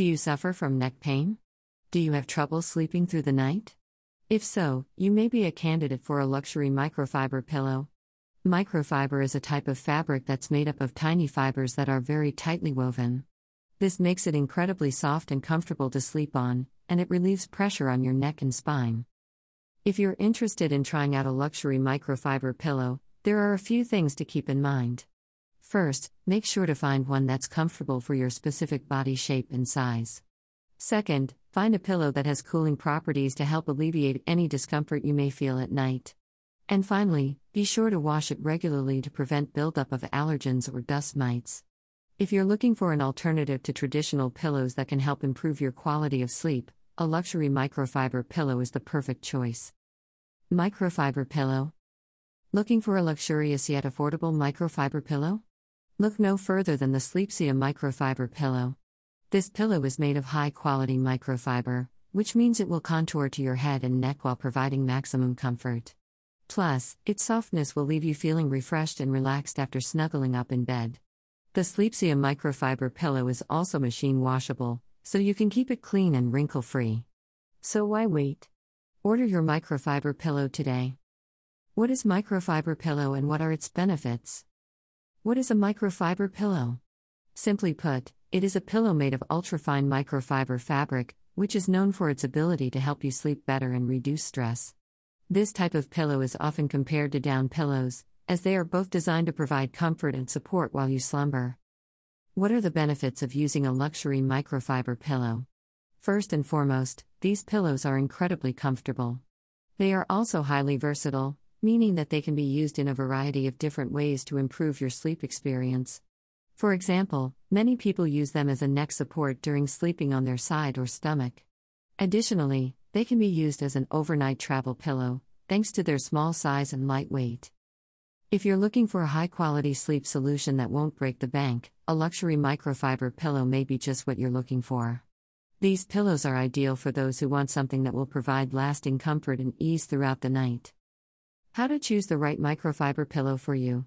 Do you suffer from neck pain? Do you have trouble sleeping through the night? If so, you may be a candidate for a luxury microfiber pillow. Microfiber is a type of fabric that's made up of tiny fibers that are very tightly woven. This makes it incredibly soft and comfortable to sleep on, and it relieves pressure on your neck and spine. If you're interested in trying out a luxury microfiber pillow, there are a few things to keep in mind. First, make sure to find one that's comfortable for your specific body shape and size. Second, find a pillow that has cooling properties to help alleviate any discomfort you may feel at night. And finally, be sure to wash it regularly to prevent buildup of allergens or dust mites. If you're looking for an alternative to traditional pillows that can help improve your quality of sleep, a luxury microfiber pillow is the perfect choice. Microfiber pillow. Looking for a luxurious yet affordable microfiber pillow? Look no further than the Sleepsia microfiber pillow. This pillow is made of high quality microfiber, which means it will contour to your head and neck while providing maximum comfort. Plus, its softness will leave you feeling refreshed and relaxed after snuggling up in bed. The Sleepsia microfiber pillow is also machine washable, so you can keep it clean and wrinkle free. So why wait? Order your microfiber pillow today. What is microfiber pillow and what are its benefits? What is a microfiber pillow? Simply put, it is a pillow made of ultrafine microfiber fabric, which is known for its ability to help you sleep better and reduce stress. This type of pillow is often compared to down pillows, as they are both designed to provide comfort and support while you slumber. What are the benefits of using a luxury microfiber pillow? First and foremost, these pillows are incredibly comfortable. They are also highly versatile, meaning that they can be used in a variety of different ways to improve your sleep experience. For example, many people use them as a neck support during sleeping on their side or stomach. Additionally, they can be used as an overnight travel pillow, thanks to their small size and light weight. If you're looking for a high quality sleep solution that won't break the bank, a luxury microfiber pillow may be just what you're looking for. These pillows are ideal for those who want something that will provide lasting comfort and ease throughout the night. How to choose the right microfiber pillow for you.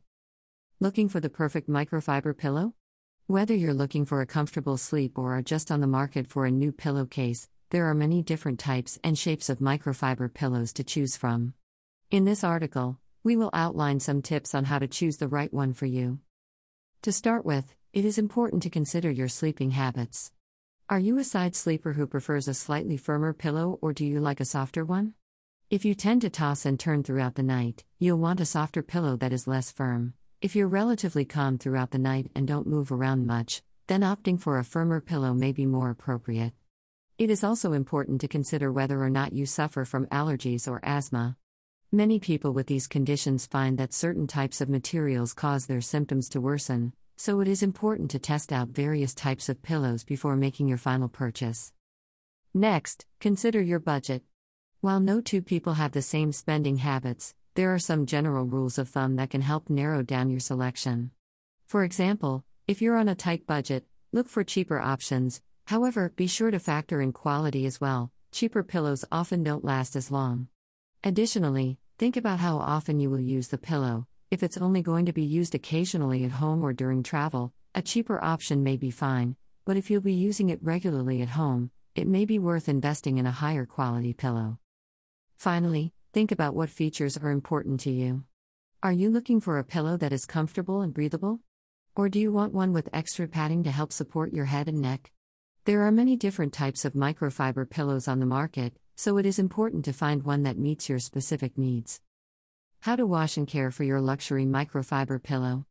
Looking for the perfect microfiber pillow? Whether you're looking for a comfortable sleep or are just on the market for a new pillowcase, there are many different types and shapes of microfiber pillows to choose from. In this article, we will outline some tips on how to choose the right one for you. To start with, it is important to consider your sleeping habits. Are you a side sleeper who prefers a slightly firmer pillow or do you like a softer one? If you tend to toss and turn throughout the night, you'll want a softer pillow that is less firm. If you're relatively calm throughout the night and don't move around much, then opting for a firmer pillow may be more appropriate. It is also important to consider whether or not you suffer from allergies or asthma. Many people with these conditions find that certain types of materials cause their symptoms to worsen, so it is important to test out various types of pillows before making your final purchase. Next, consider your budget. While no two people have the same spending habits, there are some general rules of thumb that can help narrow down your selection. For example, if you're on a tight budget, look for cheaper options, however, be sure to factor in quality as well. Cheaper pillows often don't last as long. Additionally, Think about how often you will use the pillow. If it's only going to be used occasionally at home or during travel, a cheaper option may be fine, but if you'll be using it regularly at home, it may be worth investing in a higher quality pillow. Finally, think about what features are important to you. Are you looking for a pillow that is comfortable and breathable? Or do you want one with extra padding to help support your head and neck? There are many different types of microfiber pillows on the market, so it is important to find one that meets your specific needs. How to wash and care for your luxury microfiber pillow.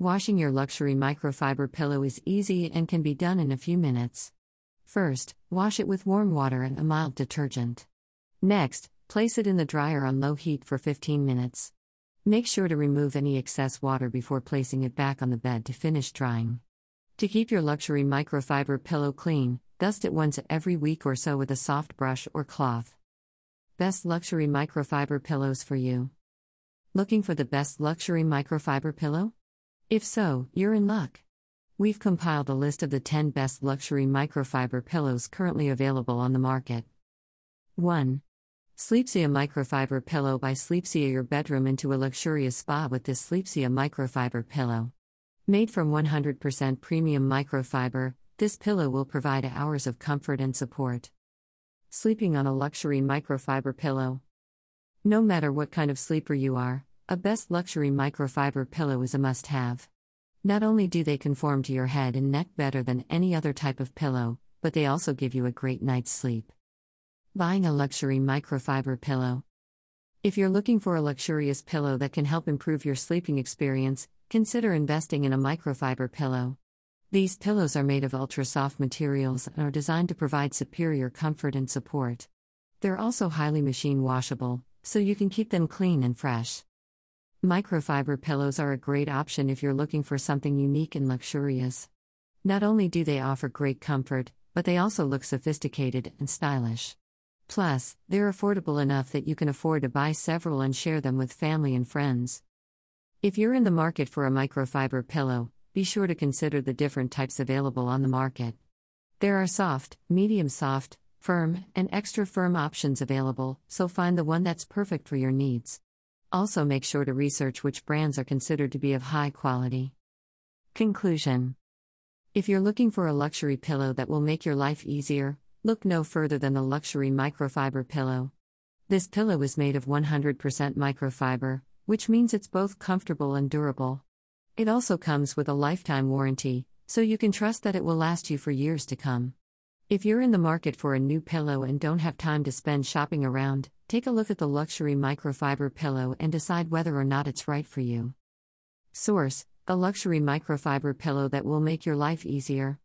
Washing your luxury microfiber pillow is easy and can be done in a few minutes. First, wash it with warm water and a mild detergent. Next, place it in the dryer on low heat for 15 minutes. Make sure to remove any excess water before placing it back on the bed to finish drying. To keep your luxury microfiber pillow clean, Dust it once every week or so with a soft brush or cloth. Best luxury microfiber pillows for you. Looking for the best luxury microfiber pillow? If so, you're in luck. We've compiled a list of the 10 best luxury microfiber pillows currently available on the market. 1. Sleepsia Microfiber Pillow by Sleepsia Your bedroom into a luxurious spa with this Sleepsia microfiber pillow. Made from 100% premium microfiber, This pillow will provide hours of comfort and support. Sleeping on a luxury microfiber pillow. No matter what kind of sleeper you are, a best luxury microfiber pillow is a must have. Not only do they conform to your head and neck better than any other type of pillow, but they also give you a great night's sleep. Buying a luxury microfiber pillow. If you're looking for a luxurious pillow that can help improve your sleeping experience, consider investing in a microfiber pillow. These pillows are made of ultra soft materials and are designed to provide superior comfort and support. They're also highly machine washable, so you can keep them clean and fresh. Microfiber pillows are a great option if you're looking for something unique and luxurious. Not only do they offer great comfort, but they also look sophisticated and stylish. Plus, they're affordable enough that you can afford to buy several and share them with family and friends. If you're in the market for a microfiber pillow, be sure to consider the different types available on the market. There are soft, medium soft, firm, and extra firm options available, so find the one that's perfect for your needs. Also, make sure to research which brands are considered to be of high quality. Conclusion If you're looking for a luxury pillow that will make your life easier, Look no further than the luxury microfiber pillow. This pillow is made of 100% microfiber, which means it's both comfortable and durable. It also comes with a lifetime warranty, so you can trust that it will last you for years to come. If you're in the market for a new pillow and don't have time to spend shopping around, take a look at the luxury microfiber pillow and decide whether or not it's right for you. Source The luxury microfiber pillow that will make your life easier.